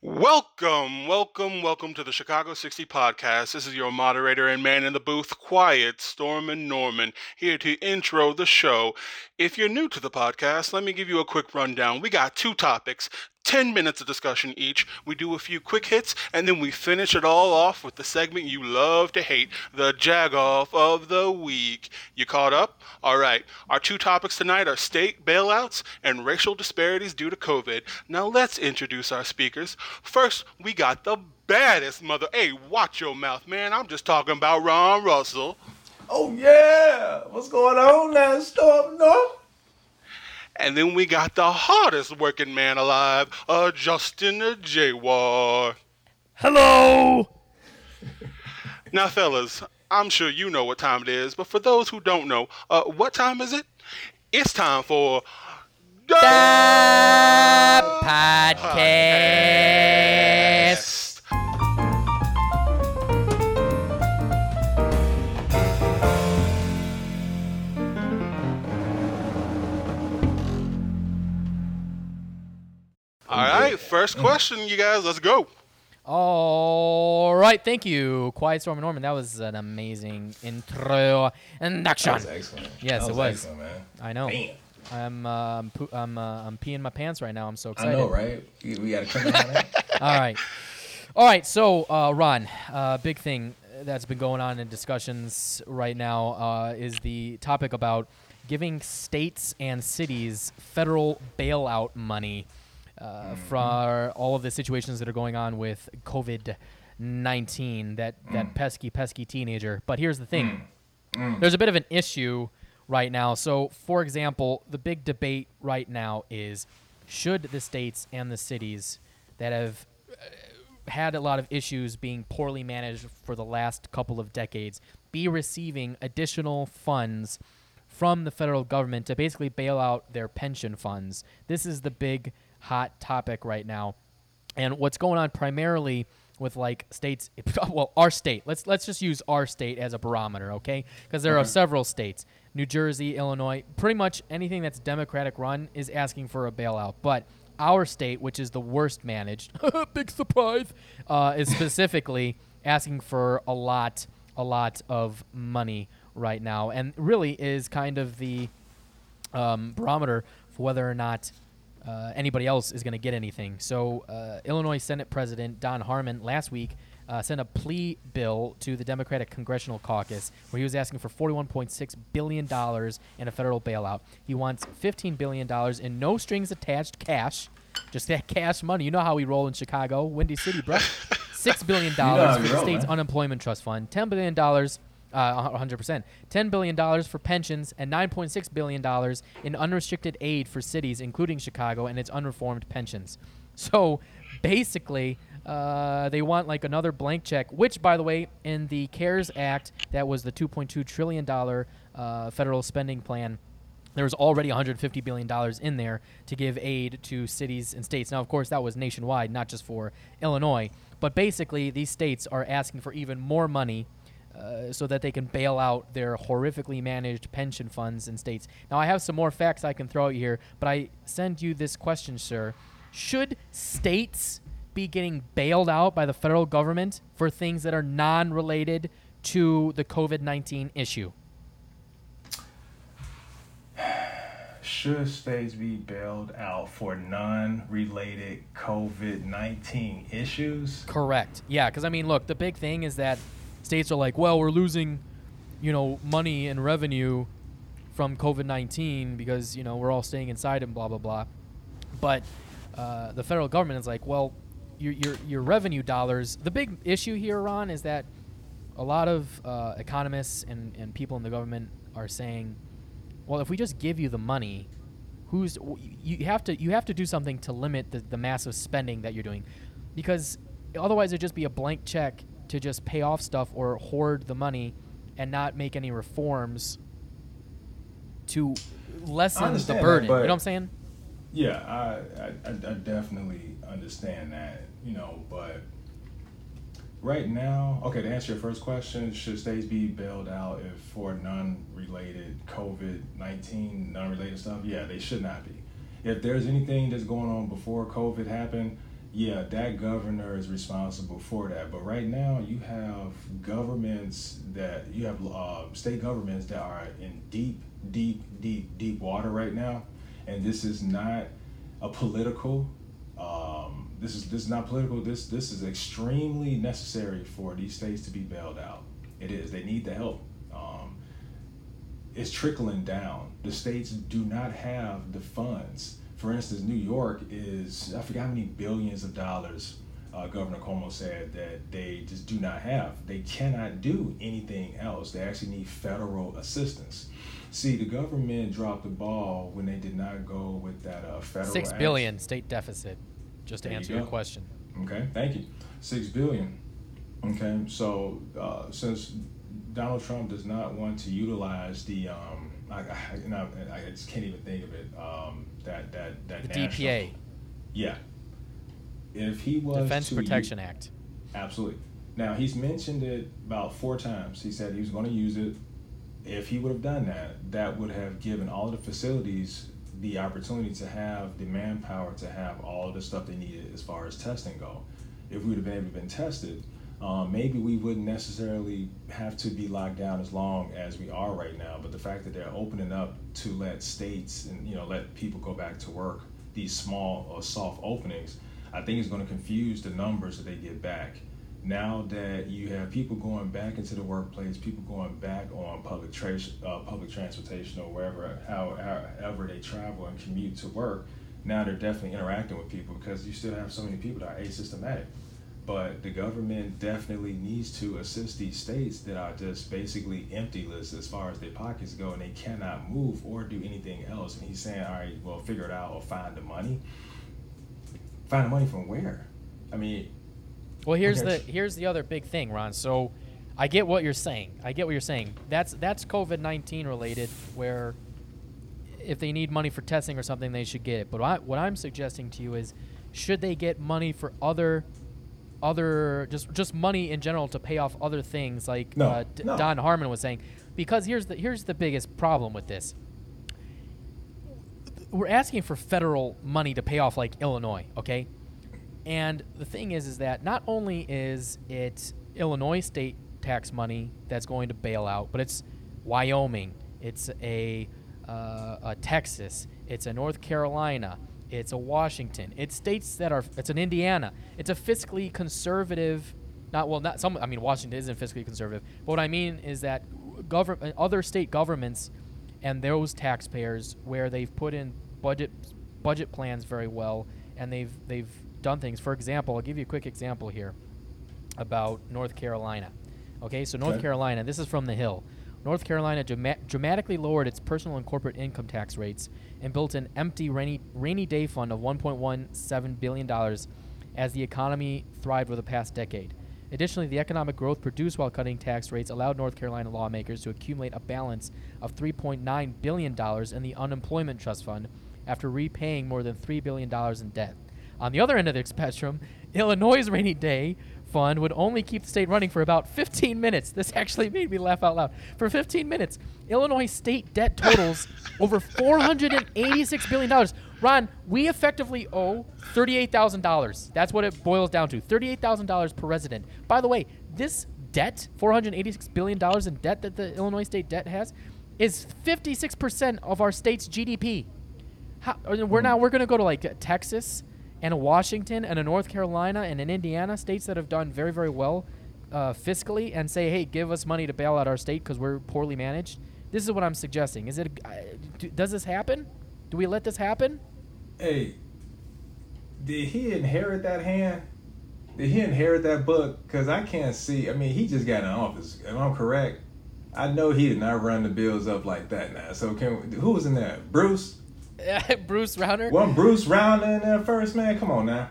Welcome, welcome, welcome to the Chicago 60 podcast. This is your moderator and man in the booth, Quiet Stormin Norman, here to intro the show. If you're new to the podcast, let me give you a quick rundown. We got two topics 10 minutes of discussion each. We do a few quick hits, and then we finish it all off with the segment you love to hate, the Jagoff of the Week. You caught up? All right. Our two topics tonight are state bailouts and racial disparities due to COVID. Now let's introduce our speakers. First, we got the baddest mother. Hey, watch your mouth, man. I'm just talking about Ron Russell. Oh yeah, what's going on now, Storm North? And then we got the hardest working man alive, uh, Justin Jaywar. Hello. Now, fellas, I'm sure you know what time it is, but for those who don't know, uh, what time is it? It's time for the podcast. All right, first question, you guys. Let's go. All right, thank you, Quiet Storm and Norman. That was an amazing intro introduction. That was excellent. Yes, That it was. excellent, man. I know. Damn. I'm uh, I'm, poo- I'm, uh, I'm peeing my pants right now. I'm so excited. I excited. know, right? We, we got to come on that. All right. All right. So, uh, Ron, uh, big thing that's been going on in discussions right now uh, is the topic about giving states and cities federal bailout money uh, for all of the situations that are going on with COVID 19, that, that pesky, pesky teenager. But here's the thing there's a bit of an issue right now. So, for example, the big debate right now is should the states and the cities that have uh, had a lot of issues being poorly managed for the last couple of decades be receiving additional funds from the federal government to basically bail out their pension funds. This is the big hot topic right now. And what's going on primarily with like states well our state. Let's let's just use our state as a barometer okay? Because there are several states. New jersey illinois pretty much anything that's democratic run is asking for a bailout. But our state which is the worst managed big surprise uh, is specifically asking for a lot a lot of money right now. And really is kind of the um, barometer for whether or not uh, anybody else is going to get anything. So, uh, Illinois Senate President Don Harmon last week uh, sent a plea bill to the Democratic Congressional Caucus where he was asking for $41.6 billion in a federal bailout. He wants $15 billion in no strings attached cash, just that cash money. You know how we roll in Chicago, Windy City, bro. $6 billion how for the roll, state's man. unemployment trust fund, $10 billion uh, 100%. $10 billion for pensions and $9.6 billion in unrestricted aid for cities, including Chicago, and its unreformed pensions. So basically, uh, they want like another blank check, which, by the way, in the CARES Act, that was the $2.2 trillion uh, federal spending plan. There was already $150 billion in there to give aid to cities and states. Now, of course, that was nationwide, not just for Illinois. But basically, these states are asking for even more money uh, so that they can bail out their horrifically managed pension funds in states. Now, I have some more facts I can throw out here, but I send you this question, sir. Should states be getting bailed out by the federal government for things that are non related to the COVID 19 issue? Should states be bailed out for non-related COVID-19 issues? Correct. Yeah, because I mean, look, the big thing is that states are like, well, we're losing, you know, money and revenue from COVID nineteen because you know we're all staying inside and blah blah blah. But uh, the federal government is like, well, your your your revenue dollars. The big issue here, Ron, is that a lot of uh, economists and, and people in the government are saying, well, if we just give you the money, who's you have to you have to do something to limit the, the massive spending that you're doing, because otherwise it'd just be a blank check to just pay off stuff or hoard the money and not make any reforms to lessen the understand that, burden. you know what I'm saying? Yeah, I, I, I I definitely understand that, you know, but right now, okay, to answer your first question, should states be bailed out if for non-related COVID-19, non-related stuff? Yeah, they should not be. If there's anything that's going on before COVID happened, yeah, that governor is responsible for that. But right now, you have governments that you have uh, state governments that are in deep, deep, deep, deep water right now, and this is not a political. Um, this is this is not political. This this is extremely necessary for these states to be bailed out. It is. They need the help. Um, it's trickling down. The states do not have the funds for instance, New York is, I forgot how many billions of dollars uh, Governor Cuomo said that they just do not have. They cannot do anything else. They actually need federal assistance. See, the government dropped the ball when they did not go with that uh, federal. Six billion state deficit, just to There you answer your question. Okay, thank you. Six billion. Okay, so uh, since Donald Trump does not want to utilize the, um, I, I, you know, I just can't even think of it. Um, that that that The national- DPA, Yeah. If he was Defense Protection u- Act. absolutely. Now he's mentioned it about four times. He said he was going to use it. If he would have done that, that would have given all the facilities the opportunity to have the manpower to have all the stuff they needed as far as testing go. If we would have been able to been tested, um, maybe we wouldn't necessarily have to be locked down as long as we are right now. But the fact that they're opening up to let states and you know let people go back to work, these small or soft openings, I think is going to confuse the numbers that they get back. Now that you have people going back into the workplace, people going back on public tra- uh, public transportation or wherever, however they travel and commute to work, now they're definitely interacting with people because you still have so many people that are asymptomatic. But the government definitely needs to assist these states that are just basically empty emptyless as far as their pockets go and they cannot move or do anything else. And he's saying, all right, well, figure it out or find the money. Find the money from where? I mean, Well, here's Okay. the here's the other big thing, Ron. So, I get what you're saying. I get what you're saying. That's that's COVID nineteen related, where if they need money for testing or something, they should get it. But I, what I'm suggesting to you is, should they get money for other other just just money in general to pay off other things like No, uh, D- no. Don Harmon was saying? Because here's the here's the biggest problem with this. We're asking for federal money to pay off like Illinois, okay? And the thing is, is that not only is it Illinois state tax money that's going to bail out, but it's Wyoming, it's a, uh, a Texas, it's a North Carolina, it's a Washington, it's states that are, it's an Indiana, it's a fiscally conservative, not well, not some. I mean, Washington isn't fiscally conservative, but what I mean is that government, other state governments, and those taxpayers where they've put in budget budget plans very well and they've they've done things. For example, I'll give you a quick example here about North Carolina. Okay, so North Okay. Carolina, this is from the Hill. North Carolina drama- dramatically lowered its personal and corporate income tax rates and built an empty rainy, rainy day fund of $1.17 billion as the economy thrived over the past decade. Additionally, the economic growth produced while cutting tax rates allowed North Carolina lawmakers to accumulate a balance of $3.9 billion in the Unemployment Trust Fund after repaying more than $3 billion in debt. On the other end of the spectrum, Illinois' rainy day fund would only keep the state running for about 15 minutes. This actually made me laugh out loud. For 15 minutes, Illinois state debt totals over 486 billion dollars. Ron, we effectively owe $38,000. That's what it boils down to. $38,000 per resident. By the way, this debt, $486 billion in debt that the Illinois state debt has, is 56% of our state's GDP. How, we're now we're going to go to like Texas and a Washington and a North Carolina and an Indiana states that have done very very well uh, fiscally and say, hey, give us money to bail out our state because we're poorly managed. This is what I'm suggesting. Is it? Uh, do, does this happen? Do we let this happen? hey, did he inherit that hand? Did he inherit that book? Because I can't see. I mean, he just got in office. Am I correct? I know he did not run the bills up like that now. So can who was in there? Bruce? Bruce Rauner. Wasn't Bruce Rauner in there first, man? Come on now.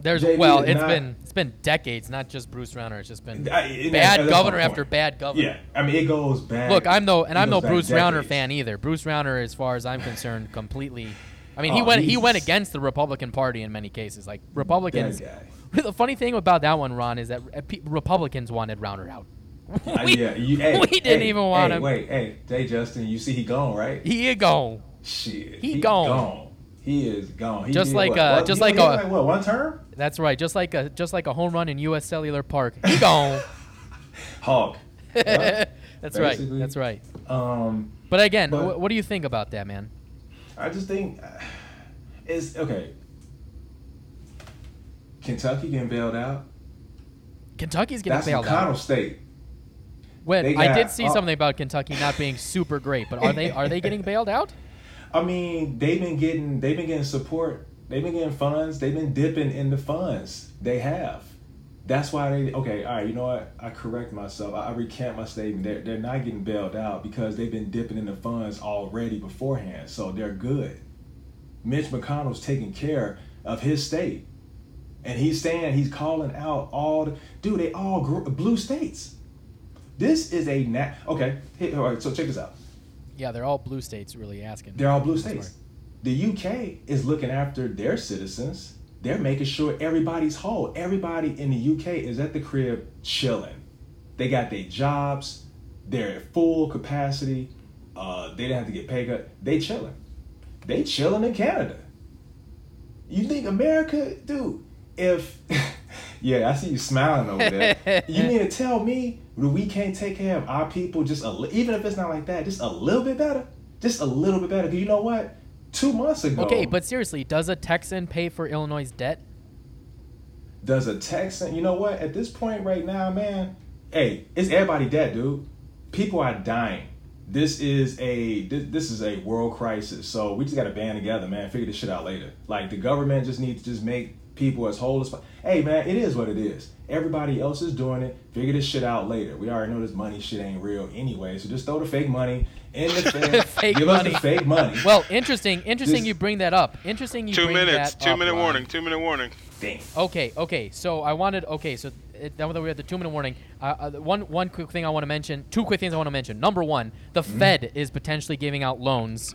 There's JD well, it's not- been it's been decades, not just Bruce Rauner. It's just been I- bad governor after bad governor. Yeah, I mean it goes back. Look, I'm no, and I'm no Bruce Rauner fan either. Bruce Rauner, as far as I'm concerned, completely. I mean, he Oh, went he went against the Republican Party in many cases. Like Republicans. The funny thing about that one, Ron, is that uh, Republicans wanted Rauner out. Uh, yeah, you, hey, we didn't hey, even want hey, him. Wait, hey, Jay Justin, you see he gone, right? He gone. Shit, He gone. gone. he is gone. He Just like, what, uh, what- just he like a- had, what one term? That's right. Just like a just like a home run in U.S. Cellular Park. He gone. Hawk. Yeah. That's right. That's right. um, But again, But- wh- what do you think about that, man? I just think it's okay. Kentucky getting bailed out. Kentucky's getting That's bailed McConnell out. State. When they I did see oh. something about Kentucky not being super great, but are they are they getting bailed out? I mean, they've been getting they've been getting support. They've been getting funds. They've been dipping in the funds. They have. That's why they okay. All right, you know what? I correct myself. I, recant my statement. They're they're not getting bailed out because they've been dipping in the funds already beforehand, so they're good. Mitch McConnell's taking care of his state, and he's saying he's calling out all the dude. They all gr- blue states. This is a nat. Okay, all right. So check this out. Yeah, they're all blue states. Really asking. They're all blue states. The UK is looking after their citizens. They're making sure everybody's whole. Everybody in the UK is at the crib chilling. They got their jobs. They're at full capacity. Uh, they didn't have to get paid cut. They chilling. They chilling in Canada. You think America, dude? If yeah, I see you smiling over there. you mean to tell me that we can't take care of our people just a li- even if it's not like that, just a little bit better, just a little bit better? Because you know what? Two months ago, Okay, but seriously, does a Texan pay for Illinois' debt? does a Texan? You know what? At this point right now, man, hey, it's everybody dead, dude. People are dying. This is a this, this is a world crisis. So we just got to band together, man. Figure this shit out later. Like the government just needs to just make people as whole as. po- Hey, man, it is what it is. Everybody else is doing it. Figure this shit out later. We already know this money shit ain't real anyway. So just throw the fake money in the thing. Fake Give money. us the fake money. Well, interesting. Interesting. This- you bring that up. Interesting. You Two bring minutes. that Two up, minute Ron. warning. Two minute warning. Damn. Okay, okay. So I wanted. Okay, so it, now that we had the two minute warning, uh, uh, one one quick thing I want to mention. Two quick things I want to mention. Number one, the Mm-hmm. Fed is potentially giving out loans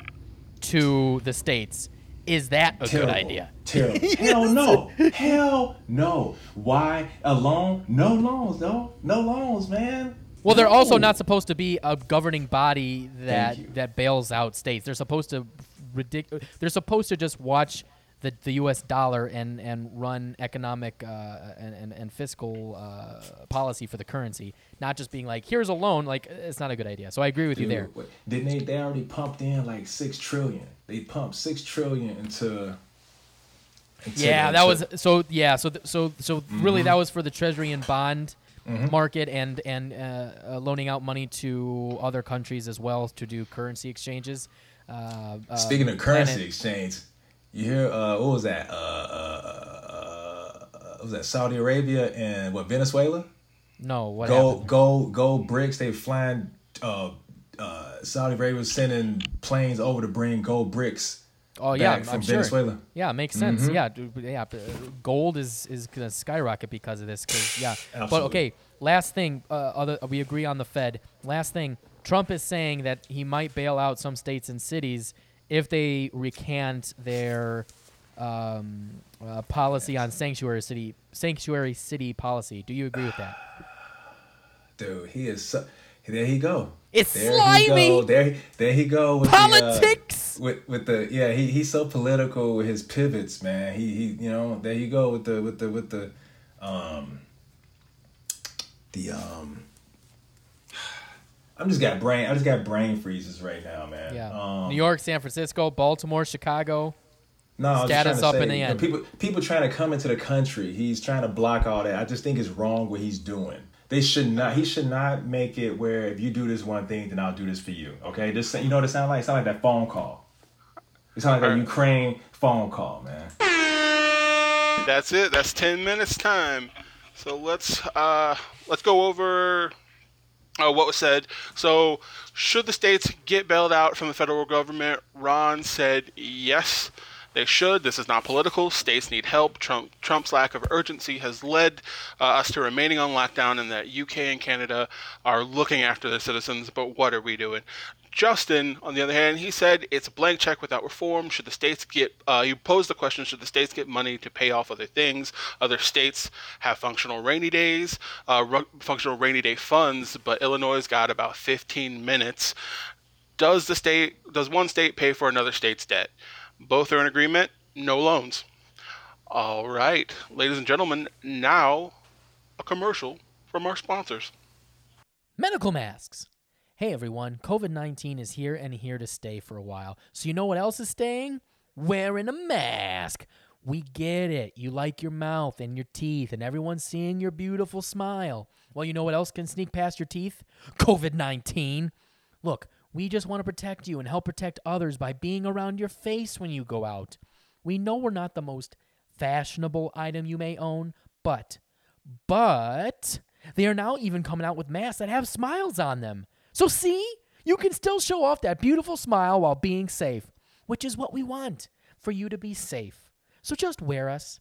to the states. Is that a Terrible. good idea? Terrible. Hell no. Hell no. Why? A loan? No loans, no. No loans, man. Well, they're also not supposed to be a governing body that that bails out states. They're supposed to ridic- They're supposed to just watch the, the U.S. dollar and, and run economic uh, and, and, and fiscal uh, policy for the currency, not just being like, here's a loan. Like, it's not a good idea. So I agree with you there. Dude, Didn't they? They already pumped in like six trillion. They pumped six trillion into. into Yeah, that into- was so. Yeah, so th- so so really, Mm-hmm. that was for the Treasury and bond market and and uh, uh, loaning out money to other countries as well to do currency exchanges. Uh, uh, Speaking of currency Planet- exchange, you hear uh, what was that? Uh, uh, uh, uh, what was that Saudi Arabia and what Venezuela? no, what Go happened? go go bricks. They flying. Uh, uh, Saudi Arabia was sending planes over to bring gold bricks Oh yeah, back I'm from sure. Venezuela. Mm-hmm. Yeah, makes sense. Yeah, dude, yeah. uh, Gold is is gonna skyrocket because of this. Cause yeah, but okay. Last thing, uh, other we agree on the Fed. Last thing, Trump is saying that he might bail out some states and cities if they recant their um, uh, policy on sanctuary city sanctuary city policy. Do you agree with that? Dude, he is so. There he go. It's there He slimy. go. There, there he go. With The, Politics. uh, with with the yeah, he he's so political with his pivots, man. He he, you know, there you go with the with the with the, um, the um. I'm just got brain. I just got brain freezes right now, man. Yeah. Um, New York, San Francisco, Baltimore, Chicago. No, I was just Status trying up to say, in the you know, people people trying to come into the country. He's trying to block all that. I just think it's wrong what he's doing. They should not. He should not make it where if you do this one thing, then I'll do this for you. Okay, this you know what it sounds like. It sounds like that phone call. It sounds like that Ukraine phone call, man. That's it. That's ten minutes time. So let's uh, let's go over uh, what was said. So should the states get bailed out from the federal government? Ron said yes. They should. This is not political. States need help. Trump, Trump's lack of urgency has led uh, us to remaining on lockdown, and that UK and Canada are looking after their citizens. But what are we doing? Justin, on the other hand, he said it's a blank check without reform. Should the states get, uh, he posed the question, should the states get money to pay off other things? Other states have functional rainy days, uh, ru- functional rainy day funds, but Illinois got about 15 minutes. Does the state, does one state pay for another state's debt? Both are in agreement. No loans. All right, ladies and gentlemen, now a commercial from our sponsors. Medical masks. Hey everyone, COVID 19 is here and here to stay for a while. So, you know what else is staying? Wearing a mask. We get it. You like your mouth and your teeth, and everyone's seeing your beautiful smile. Well, you know what else can sneak past your teeth? COVID 19. Look, we just want to protect you and help protect others by being around your face when you go out. We know we're not the most fashionable item you may own, but, but, they are now even coming out with masks that have smiles on them. So, see, you can still show off that beautiful smile while being safe, which is what we want for you to be safe. So, just wear us.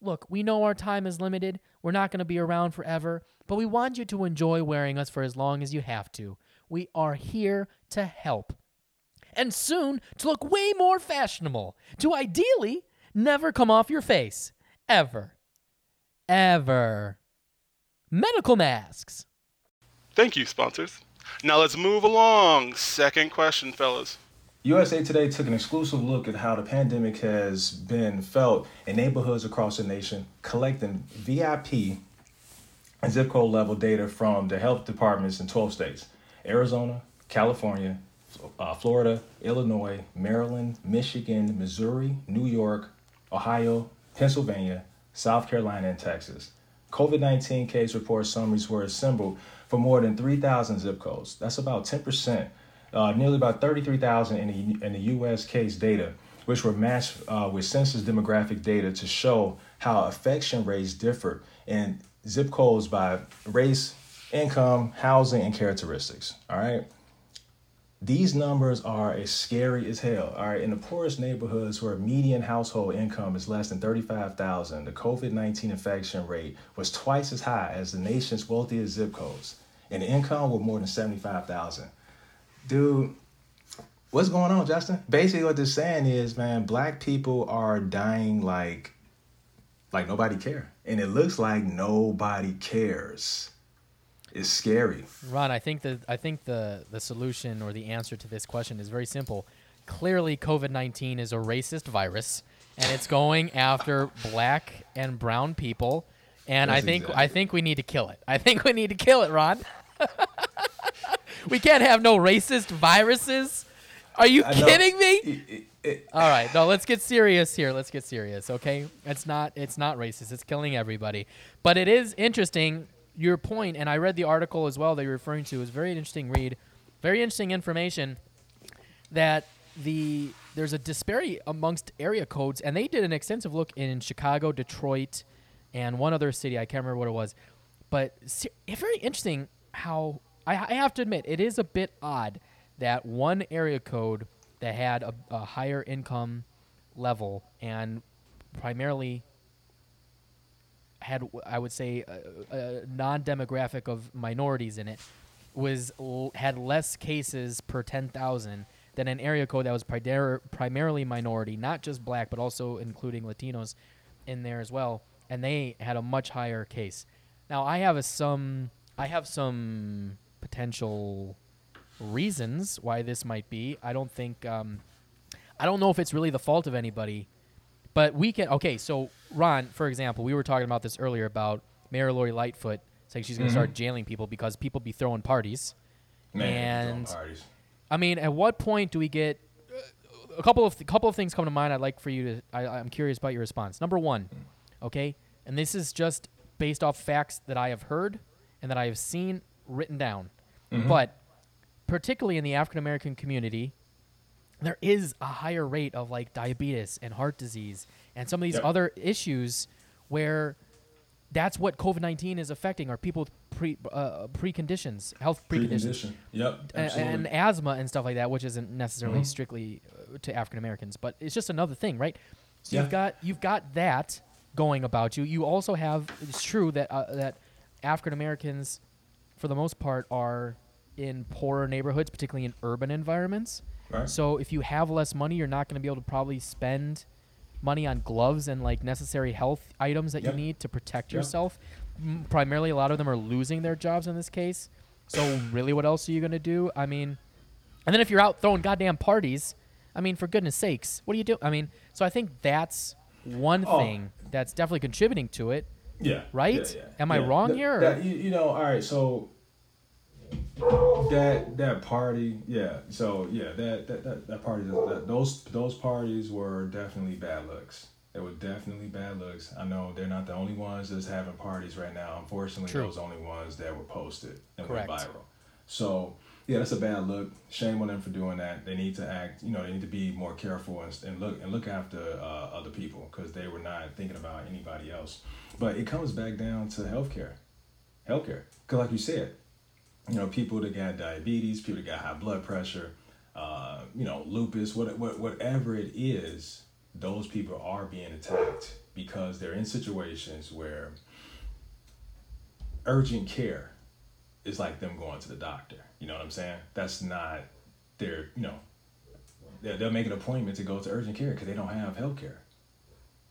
Look, we know our time is limited. We're not going to be around forever, but we want you to enjoy wearing us for as long as you have to. We are here to help. And soon to look way more fashionable, to ideally never come off your face. Ever. Ever. Medical masks. Thank you, sponsors. Now let's move along. Second question, fellas. USA Today took an exclusive look at how the pandemic has been felt in neighborhoods across the nation, collecting VIP and zip code level data from the health departments in 12 states Arizona, California, uh, Florida, Illinois, Maryland, Michigan, Missouri, New York, Ohio, Pennsylvania, South Carolina, and Texas. COVID 19 case report summaries were assembled for more than 3,000 zip codes. That's about 10%, uh, nearly about 33,000 in the, in the US case data, which were matched uh, with census demographic data to show how infection rates differ in zip codes by race, income, housing, and characteristics. All right. These numbers are as scary as hell. All right, in the poorest neighborhoods where median household income is less than 35,000, the COVID-19 infection rate was twice as high as the nation's wealthiest zip codes, and the income was more than 75,000. Dude, what's going on, Justin? Basically, what they're saying is, man, black people are dying like, like nobody care, and it looks like nobody cares is scary. Ron, I think that I think the the solution or the answer to this question is very simple. Clearly, COVID nineteen is a racist virus, and it's going after black and brown people. And That's I think exactly. I think we need to kill it. I think we need to kill it, Ron. we can't have no racist viruses. Are you kidding me? It, it, it, All right, no, let's get serious here. Let's get serious, okay? It's not it's not racist. It's killing everybody. But it is interesting your point, and I read the article as well that you're referring to. is very interesting read, very interesting information that the there's a disparity amongst area codes, and they did an extensive look in Chicago, Detroit, and one other city. I can't remember what it was, but it's eh, very interesting how I, I have to admit it is a bit odd that one area code that had a, a higher income level and primarily had I would say a, a non-demographic of minorities in it was had less cases per 10,000 than an area code that was primar- primarily minority, not just black but also including Latinos in there as well, and they had a much higher case. Now I have a some I have some potential reasons why this might be. I don't think um, I don't know if it's really the fault of anybody but we can okay. So Ron, for example, we were talking about this earlier about Mayor Lori Lightfoot saying she's going to mm-hmm. start jailing people because people be throwing parties. Man, and parties. I mean, at what point do we get uh, a couple of th- couple of things come to mind? I'd like for you to. I, I'm curious about your response. Number one, okay, and this is just based off facts that I have heard and that I have seen written down, mm-hmm. but particularly in the African American community, there is a higher rate of like diabetes and heart disease and some of these yep. other issues where that's what COVID nineteen is affecting are people with pre uh, preconditions, health preconditions, yep, and, and, asthma and stuff like that, which isn't necessarily mm-hmm. strictly uh, to African Americans, but it's just another thing, right? So yeah. you've got you've got that going about you. You also have it's true that uh, that African Americans, for the most part, are in poorer neighborhoods, particularly in urban environments. Right. So if you have less money, you're not going to be able to probably spend money on gloves and like necessary health items that yep. you need to protect yep. yourself. M- primarily, a lot of them are losing their jobs in this case. So really, what else are you going to do? I mean, and then if you're out throwing goddamn parties, I mean, for goodness sakes, what do you do? I mean, so I think that's one Oh. thing that's definitely contributing to it. Yeah. Right? yeah, yeah, Am I wrong That- here, that- you, you know, all right. So that that party, yeah. So yeah, that that that, that party, that, those those parties were definitely bad looks. They were definitely bad looks. I know they're not the only ones that's having parties right now. Unfortunately, True. those only ones that were posted and Correct. went viral. So yeah, that's a bad look. Shame on them for doing that. They need to act. You know, they need to be more careful and, and look and look after uh, other people because they were not thinking about anybody else. But it comes back down to healthcare, healthcare. Because like you said, you know, people that got diabetes, people that got high blood pressure, uh, you know, lupus, what, what, whatever it is, those people are being attacked because they're in situations where urgent care is like them going to the doctor. You know what I'm saying? That's not their, you know, they'll, make an appointment to go to urgent care because they don't have health care.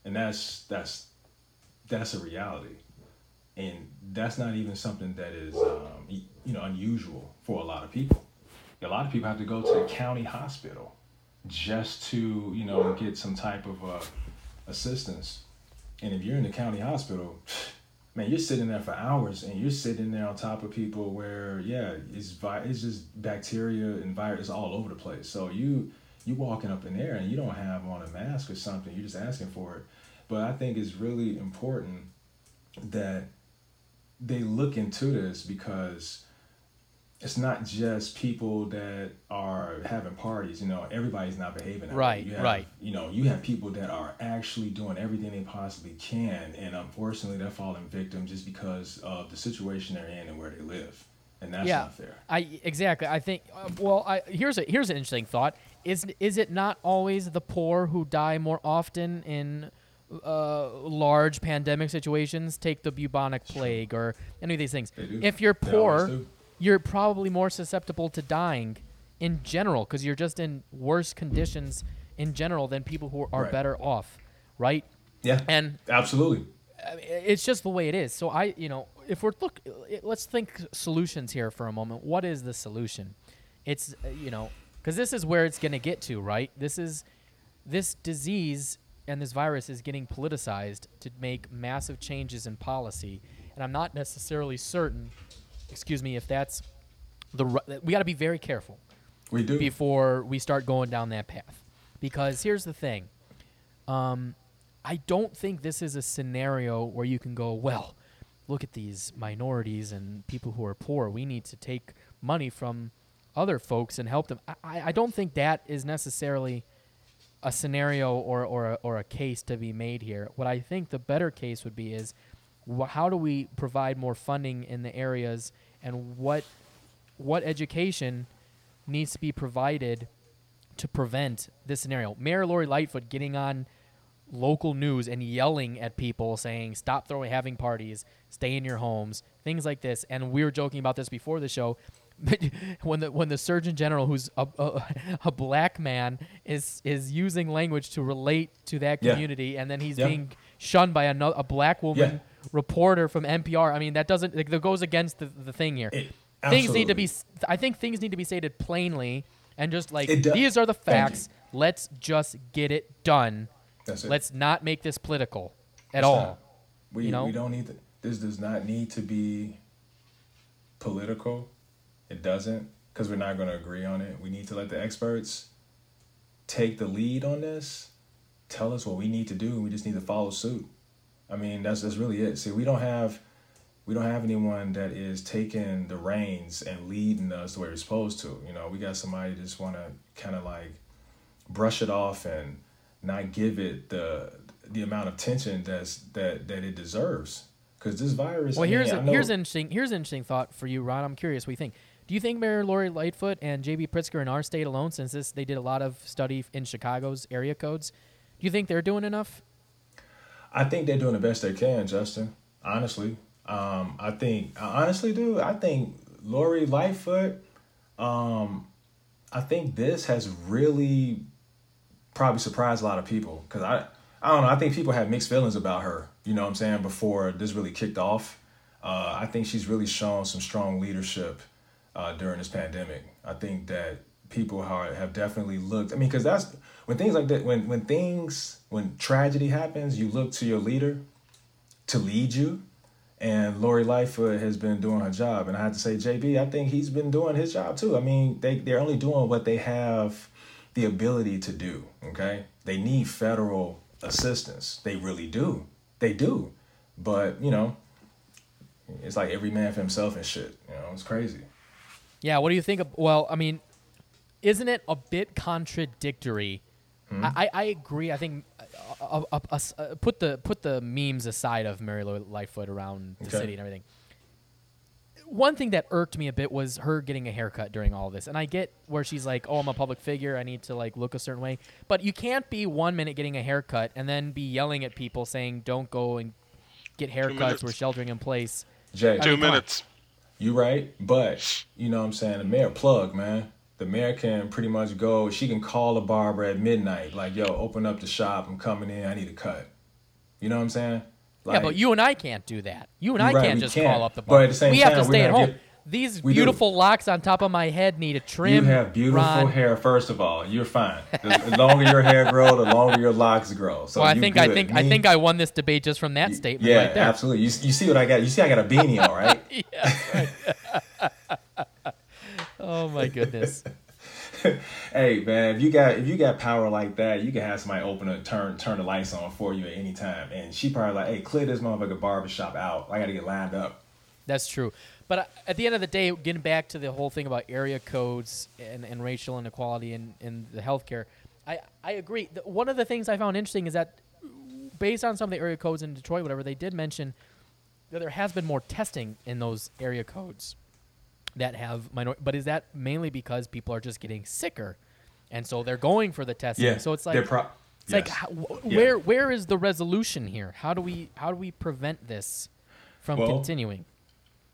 And that's, that's, that's a reality. And that's not even something that is, um, you know, unusual for a lot of people. A lot of people have to go to the county hospital just to, you know, get some type of uh, assistance. And if you're in the county hospital, man, you're sitting there for hours and you're sitting there on top of people where, yeah, it's vi- it's just bacteria and virus all over the place. So you you walking up in there and you don't have on a mask or something, you're just asking for it. But I think it's really important that they look into this because it's not just people that are having parties. You know, everybody's not behaving. that way. Right, You have, right. You know, you have people that are actually doing everything they possibly can, and unfortunately, they're falling victim just because of the situation they're in and where they live, and that's yeah, not fair. I exactly. I think. Uh, well, I, here's a here's an interesting thought. Is is it not always the poor who die more often in uh, large pandemic situations? Take the bubonic plague or any of these things. If you're poor. You're probably more susceptible to dying in general because you're just in worse conditions in general than people who are Right. better off, right? Yeah, And absolutely. It's just the way it is. So I, you know, if we're look, let's think solutions here for a moment. What is the solution? It's uh, you know, because this is where it's going to get to, right? This is this disease and this virus is getting politicized to make massive changes in policy, and I'm not necessarily certain. Excuse me, if that's the we got to be very careful We do. before we start going down that path. Because here's the thing. Um, I don't think this is a scenario where you can go, well, look at these minorities and people who are poor. We need to take money from other folks and help them. I, I I don't think that is necessarily a scenario or, or, a, or a case to be made here. What I think the better case would be is wh- how do we provide more funding in the areas and what what education needs to be provided to prevent this scenario. Mayor Lori Lightfoot getting on local news and yelling at people saying stop throwing having parties, stay in your homes, things like this. And we were joking about this before the show. But when the when the Surgeon General, who's a, a, a black man, is is using language to relate to that Yeah. community, and then he's Yeah. being shunned by another a black woman Yeah. Reporter from NPR. I mean, that doesn't like, that goes against the, the thing here. It- things need to be. I think things need to be stated plainly and just like these are the facts. Let's just get it done. That's it. Let's not make this political at It's all. not. We, you know? we don't need to, this does not need to be political. It doesn't because we're not going to agree on it. We need to let the experts take the lead on this, tell us what we need to do, and we just need to follow suit. I mean, that's that's really it. See, we don't have we don't have anyone that is taking the reins and leading us the way we're supposed to. You know, we got somebody that just want to kind of like brush it off and not give it the the amount of attention that's that that it deserves. Because this virus. Well, here's mean, a, here's an interesting here's an interesting thought for you, Ron. I'm curious what you think. Do you think Mayor Lori Lightfoot and J.B. Pritzker in our state alone, since this they did a lot of study in Chicago's area codes, do you think they're doing enough? I think they're doing the best they can, Justin. Honestly, um, I think I honestly do. I think Lori Lightfoot. Um, I think this has really probably surprised a lot of people because I I don't know. I think people had mixed feelings about her. You know what I'm saying before this really kicked off. Uh, I think she's really shown some strong leadership uh, during this pandemic. I think that people have definitely looked. I mean, because that's when things like that, when when things when tragedy happens, you look to your leader to lead you. And Lori Lightfoot has been doing her job, and I have to say, JB, I think he's been doing his job too. I mean, they they're only doing what they have the ability to do. Okay, they need federal assistance. They really do. They do. But you know, it's like every man for himself and shit. You know, it's crazy. Yeah, what do you think of? Well, I mean, isn't it a bit contradictory? Hmm? I, I agree. I think uh, uh, uh, uh, put the put the memes aside of Mary Lou Lightfoot around the Okay. city and everything. One thing that irked me a bit was her getting a haircut during all this, and I get where she's like, "Oh, I'm a public figure. I need to like look a certain way." But you can't be one minute getting a haircut and then be yelling at people saying, "Don't go and get haircuts. We're sheltering in place." Jay, Two mean, minutes. you right, but you know what I'm saying. The mayor plug, man. The mayor can pretty much go. She can call a barber at midnight, like, "Yo, open up the shop. I'm coming in. I need a cut." You know what I'm saying? yeah, Like, but you and I can't do that. You and I right, can't just can't. call up the But at the same we have to stay at home. get- These We do. beautiful locks on top of my head need a trim. You have beautiful Ron. hair. First of all, you're fine. The, the longer your hair grow, the longer your locks grow. So Well, I think I think I think I won this debate just from that statement Yeah, right there. absolutely. You, you see what I got? You see I got a beanie on, right? yeah, right. Oh my goodness. hey man, if you got if you got power like that, you can have somebody open a turn turn the lights on for you at any time. And she probably like, hey, clear this motherfucker barbershop out. I got to get lined up. That's true. But uh, at the end of the day, getting back to the whole thing about area codes and, and racial inequality in, in the healthcare, I, I agree. One of the things I found interesting is that based on some of the area codes in Detroit, whatever, they did mention that there has been more testing in those area codes that have minor. But is that mainly because people are just getting sicker, and so they're going for the testing? Yeah. So it's like pro- it's like yes. how, wh- Yeah. where where is the resolution here? How do we how do we prevent this from Well, continuing?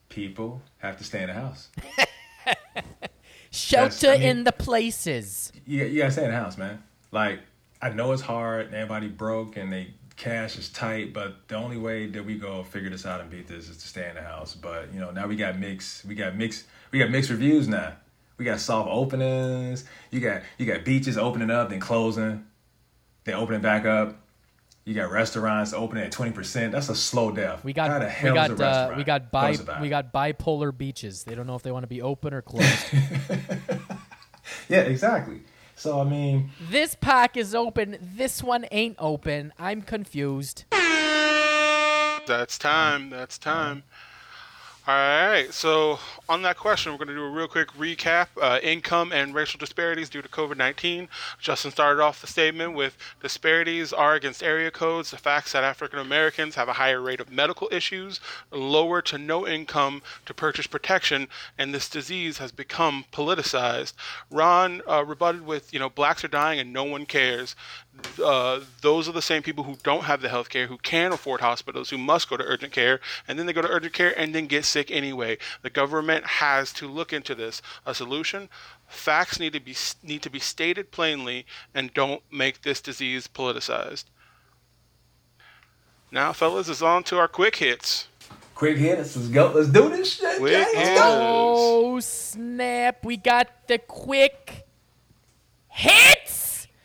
people have to stay in the house. Shelter I mean- in the places. You, you gotta stay in the house, man. Like I know it's hard. and Everybody broke and they cash is tight, but the only way that we go figure this out and beat this is to stay in the house. But you know now we got mix, We got mix, We got mixed reviews now. We got soft openings. You got you got beaches opening up then closing, then opening back up. You got restaurants opening at twenty percent. That's a slow death. We got we got a uh, we got bi we got bipolar beaches. They don't know if they want to be open or closed. yeah, exactly. So I mean, this pack is open. This one ain't open. I'm confused. That's time. That's time. All right. So, on that question, we're going to do a real quick recap uh, income and racial disparities due to COVID 19. Justin started off the statement with disparities are against area codes, the facts that African Americans have a higher rate of medical issues, lower to no income to purchase protection, and this disease has become politicized. Ron uh, rebutted with, you know, blacks are dying and no one cares. Uh, those are the same people who don't have the health care, who can afford hospitals, who must go to urgent care, and then they go to urgent care and then get sick anyway. The government has to look into this. A solution: facts need to be need to be stated plainly, and don't make this disease politicized. Now, fellas, is on to our quick hits. quick hits. Let's go. Let's do this shit. Quick Jay. Let's go. Oh snap! We got the quick hits.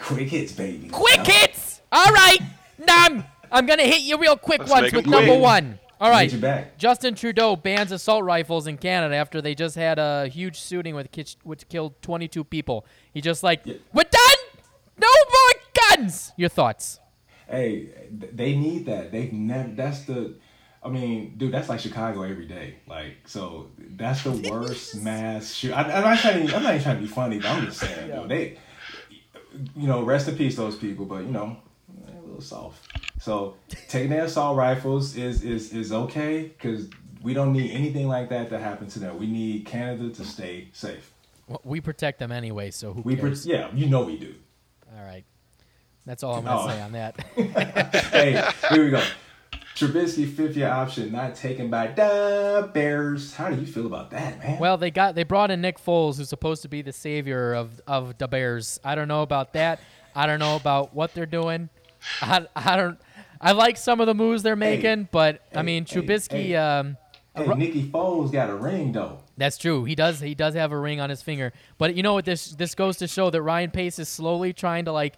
Quick hits, baby. Quick Now, hits. All right. Nam. I'm gonna hit you real quick Let's once make 'em with number quick. one. All right, you back. Justin Trudeau bans assault rifles in Canada after they just had a huge shooting with kitch- which killed 22 people. He just like, Yeah. we're done. No more guns. Your thoughts? Hey, they need that. They've never. That's the. I mean, dude, that's like Chicago every day. Like, so that's the worst mass shoot. I, I'm not trying. To, I'm not even trying to be funny, but I'm just saying, Yeah. though, they. You know, rest in peace, those people. But you know, a little soft. So taking their assault rifles is is is okay because we don't need anything like that to happen to them. We need Canada to stay safe. Well, we protect them anyway, so who We, cares? yeah, you know we do. All right. That's all I'm gonna Oh. say on that. hey, here we go. Trubisky fifth year option not taken by the Bears. How do you feel about that, man? well, they got they brought in Nick Foles, who's supposed to be the savior of of the Bears. I don't know about that. I don't know about what they're doing. I, I don't. I like some of the moves they're making, but I mean Trubisky. hey. Um, Hey, Nikki Foles got a ring though. That's true. He does. He does have a ring on his finger. But you know what? This this goes to show that Ryan Pace is slowly trying to like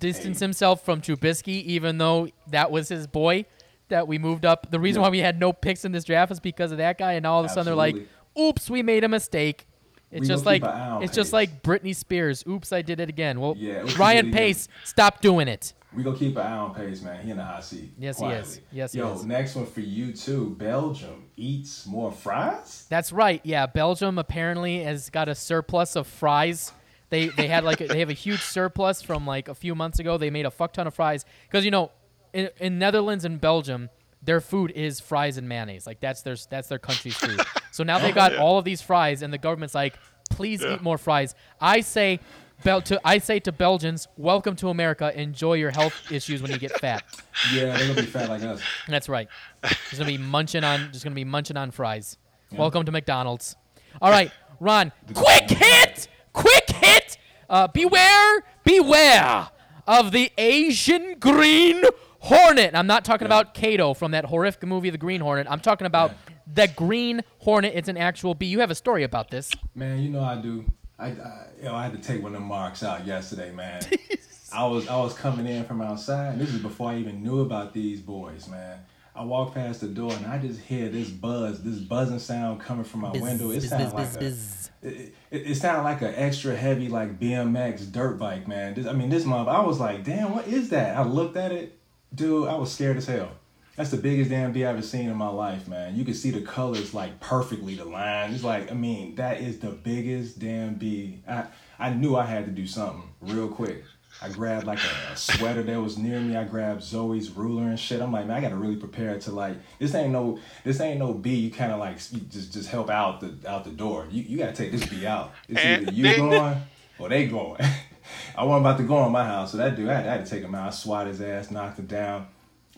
distance Hey. himself from Trubisky, even though that was his boy that we moved up. The reason Yeah. why we had no picks in this draft is because of that guy, and all of a sudden they're like, "Oops, we made a mistake." It's We just like keep an eye on it's just like Britney Spears. Oops, I did it again. Well, Yeah, Ryan it again. Pace, stop doing it. We gonna keep an eye on Pace, man. He in the hot seat. Yes, he is. quietly. Yes, he Yo, is. next one for you too. Belgium eats more fries. That's right. Yeah, Belgium apparently has got a surplus of fries. They they had like a, they have a huge surplus from like a few months ago. They made a fuck ton of fries because you know in, in Netherlands and Belgium their food is fries and mayonnaise. Like that's their that's their country's food. So now they got all of these fries and the government's like, please eat more fries. I say. Bel- to, I say to Belgians, welcome to America. Enjoy your health issues when you get fat. Yeah, they're gonna be fat like us. That's right. Just gonna be munching on just gonna be munching on fries. Welcome to McDonald's. All right, Ron. Quick hit! Quick hit! Uh, beware, beware of the Asian Green Hornet. I'm not talking about Kato from that horrific movie, The Green Hornet. I'm talking about the Green Hornet. It's an actual bee. You have a story about this. Man, you know I do. I, I you know I had to take one of the marks out yesterday, man. I was I was coming in from outside, this is before I even knew about these boys, man. I walked past the door and I just hear this buzz, this buzzing sound coming from my window. It sounded like a, it, it, it sounded like an extra heavy like BMX dirt bike, man. This, I mean, this month I was like, damn, what is that? I looked at it, dude. I was scared as hell. That's the biggest damn bee I've ever seen in my life, man. You can see the colors like perfectly, the lines. It's like, I mean, that is the biggest damn bee. I I knew I had to do something real quick. I grabbed like a, a sweater that was near me. I grabbed Zoe's ruler and shit. I'm like, man, I gotta really prepare to like this ain't no this ain't no bee. You kind of like you just just help out the out the door. You you gotta take this bee out. It's And either you going or they going. I wasn't about to go on my house, so that dude I had, I had to take him out. I swat his ass, knocked him down,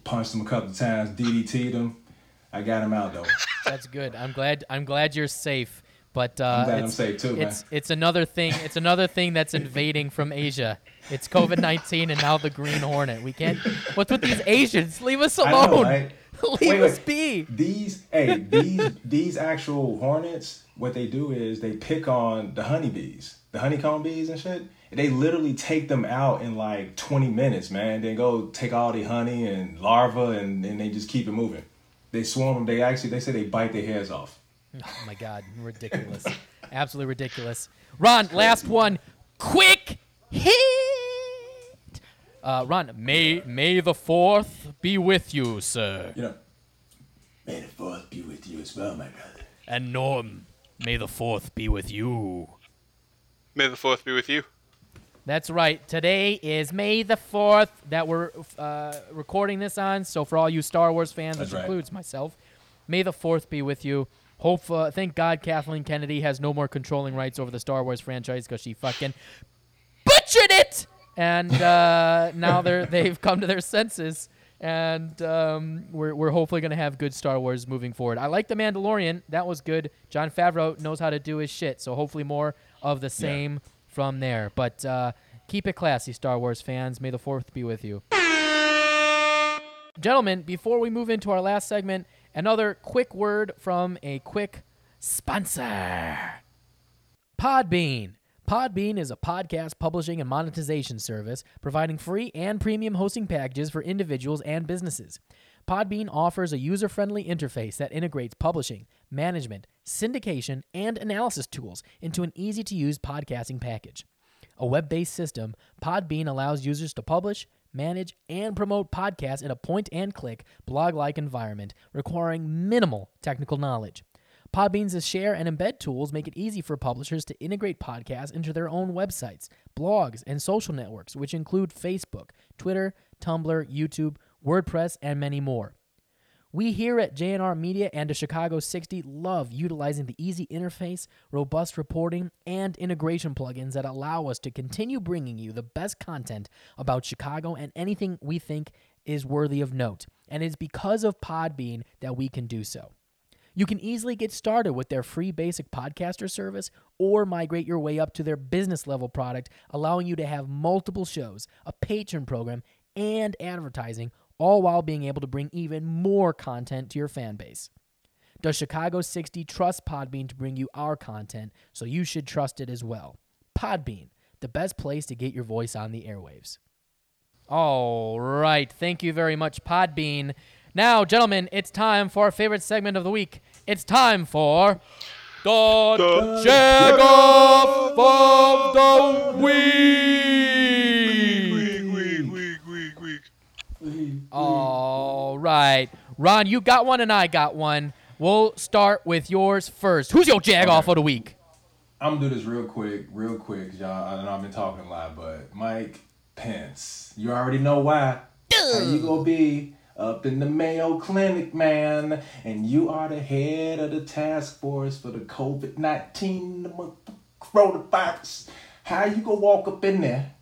punched him a couple of times, DDT'd him. I got him out though. That's good. I'm glad. I'm glad you're safe. But uh, I'm glad I'm it's, safe too, man. it's it's another thing. It's another thing that's invading from Asia. It's COVID nineteen and now the Green Hornet. We can't. What's with these Asians? Leave us I know, alone. right? Leave Wait, us wait. be. These hey these these actual hornets, what they do is they pick on the honeybees, the honeycomb bees and shit. They literally take them out in like 20 minutes, man. They go take all the honey and larvae and, and they just keep it moving. They swarm them. They actually they say they bite their heads off. Oh my God, ridiculous. Absolutely ridiculous. Ron, last one. Quick hit. Uh, Ron, may May the Fourth be with you, sir. You know. May the fourth be with you as well, my brother. And Norm, may the Fourth be with you. May the fourth be with you. That's right. Today is May the 4th that we're uh, recording this on. So, for all you Star Wars fans, That's which right. includes myself, May the 4th be with you. Hope, uh, thank God Kathleen Kennedy has no more controlling rights over the Star Wars franchise because she fucking butchered it. And uh, now they're, they've come to their senses. And um, we're, we're hopefully going to have good Star Wars moving forward. I like The Mandalorian. That was good. Jon Favreau knows how to do his shit. So, hopefully, more of the same from there. But uh, keep it classy, Star Wars fans. May the 4th be with you. Gentlemen, before we move into our last segment, another quick word from a quick sponsor Podbean. Podbean is a podcast publishing and monetization service providing free and premium hosting packages for individuals and businesses. Podbean offers a user friendly interface that integrates publishing, management, syndication, and analysis tools into an easy to use podcasting package. A web based system, Podbean allows users to publish, manage, and promote podcasts in a point and click, blog like environment requiring minimal technical knowledge. Podbean's share and embed tools make it easy for publishers to integrate podcasts into their own websites, blogs, and social networks, which include Facebook, Twitter, Tumblr, YouTube, WordPress, and many more. We here at JNR Media and the Chicago 60 love utilizing the easy interface, robust reporting, and integration plugins that allow us to continue bringing you the best content about Chicago and anything we think is worthy of note. And it's because of Podbean that we can do so. You can easily get started with their free basic podcaster service or migrate your way up to their business level product, allowing you to have multiple shows, a patron program, and advertising, all while being able to bring even more content to your fan base. Does Chicago 60 trust Podbean to bring you our content? So you should trust it as well. Podbean, the best place to get your voice on the airwaves. All right. Thank you very much, Podbean. Now, gentlemen, it's time for our favorite segment of the week. It's time for the, The Off of the Week, All right. Ron, you got one and I got one. We'll start with yours first. Who's your Jag Off of the Week? I'm gonna do this real quick, real quick, y'all. I know I've been talking a lot, but Mike Pence, you already know why. How you gonna be up in the Mayo Clinic, man? And you are the head of the task force for the COVID nineteen the coronavirus. How you gonna walk up in there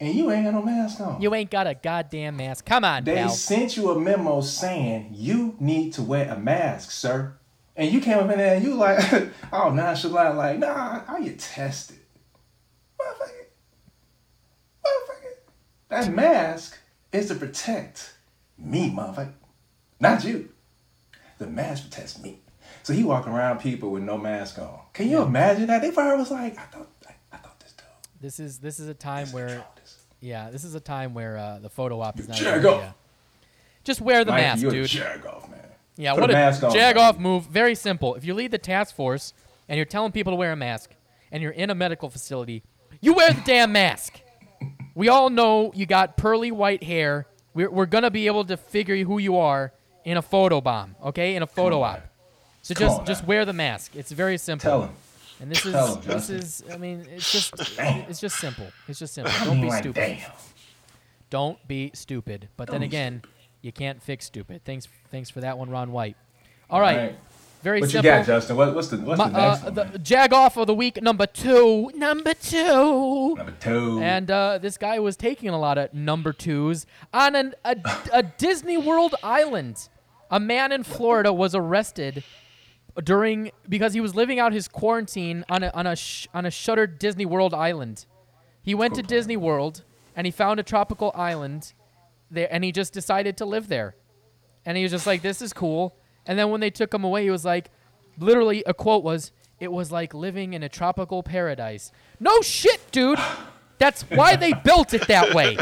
and you ain't got no mask on? You ain't got a goddamn mask. Come on, They pal. sent you a memo saying you need to wear a mask, sir. And you came up in there and you like, oh nonchalant, like, nah, are you tested? Motherfucker. Motherfucker. That mask is to protect me, motherfucker. Not you. The mask protects me. So he walking around people with no mask on. Can you imagine that? They probably was like, I I, I thought this is this is a time where yeah, this is a time where uh, the photo op is not a Jag good off. Just wear the Mike, mask, you're dude. a jag off, man. Yeah, Put what a a, mask on, jag man. off move. Very simple. If you lead the task force and you're telling people to wear a mask and you're in a medical facility, you wear the damn mask. We all know you got pearly white hair. We're, we're going to be able to figure who you are in a photo bomb, okay? In a photo op. So Come just just wear the mask. It's very simple. Tell him. And this is him, this is I mean, it's just Damn. it's just simple. It's just simple. Don't be like, stupid. Damn. Don't be stupid. But then Don't be again, you can't fix stupid. Thanks thanks for that one, Ron White. All right. Very What simple. you got, Justin? What, what's the what's My- the next uh, one? the jag off of the week number two. Number two. Number two. And uh, this guy was taking a lot of number twos on an, a, a Disney World island. A man in Florida was arrested during because he was living out his quarantine on a on a sh- on a shuttered Disney World island. He went to Disney World and he found a tropical island there, and he just decided to live there. And he was just like, "This is cool." And then when they took him away, he was like, literally, a quote was, "It was like living in a tropical paradise." No shit, dude. That's why they built it that way.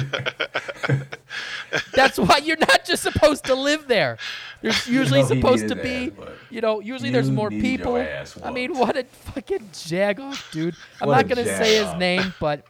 That's why you're not just supposed to live there. There's usually know supposed to be, that, you know, usually there's more people. I mean, what a fucking jag off, dude. I'm What not gonna say his name, but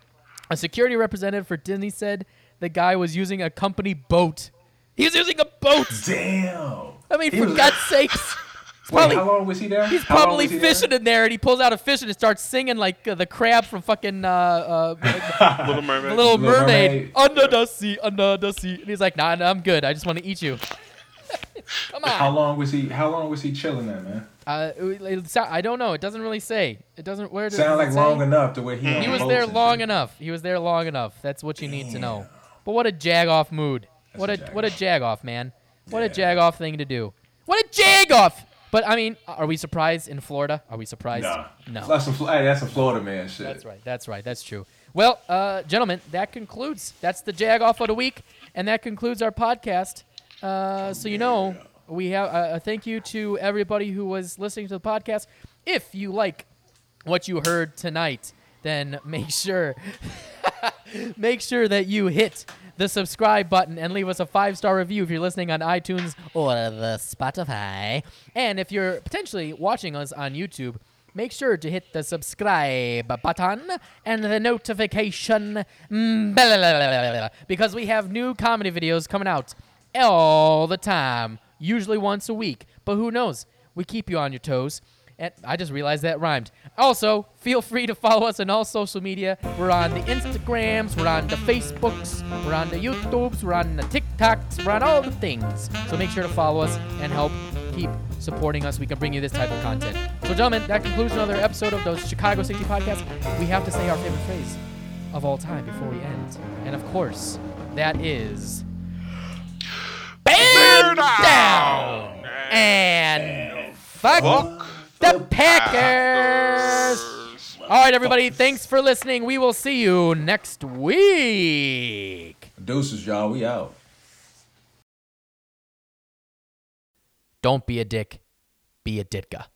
a security representative for Disney said the guy was using a company boat. He was using a boat. Damn. I mean, He for was- God's sakes. It's Wait, probably, how long was he there? he's How probably was he there? fishing in there, and he pulls out a fish and it starts singing like uh, the crab from fucking uh, uh, Little Mermaid. The Little Little Mermaid, Mermaid. under the sea, under the sea. And he's like, nah, nah I'm good. I just want to eat you. Come on. How long was he? How long was he chilling there, man? Uh, it- it I don't know. It doesn't really say. It doesn't. Where does Sound it like say? long enough to where he. He was there long shit. enough. He was there long enough. That's what you need to know. But what a jag off mood. what a, a what a jag-off. man. What a Yeah. jag off thing to do. What a jag off. But I mean, are we surprised in Florida? Are we surprised? Nah. No. That's. Fl- hey, that's some Florida man shit. That's right. That's right. That's true. Well, uh, gentlemen, that concludes. That's the jag off of the week, and that concludes our podcast. Uh, so you know, we have uh, a thank you to everybody who was listening to the podcast. If you like what you heard tonight, then make sure make sure that you hit the subscribe button and leave us a five star review if you're listening on iTunes or the Spotify. And if you're potentially watching us on YouTube, make sure to hit the subscribe button and the notification bell because we have new comedy videos coming out all the time, usually once a week. But who knows? We keep you on your toes. And I just realized that rhymed. Also, feel free to follow us on all social media. We're on the Instagrams, we're on the Facebooks, we're on the YouTubes, we're on the TikToks, we're on all the things. So make sure to follow us and help keep supporting us. We can bring you this type of content. So, gentlemen, that concludes another episode of the Chicago 60 podcast. We have to say our favorite phrase of all time before we end. And of course, that is Bear down and fuck Fuck the Packers. All right, everybody. Thanks for listening. We will see you next week. Deuces, y'all. We out. Don't be a dick. be a Ditka.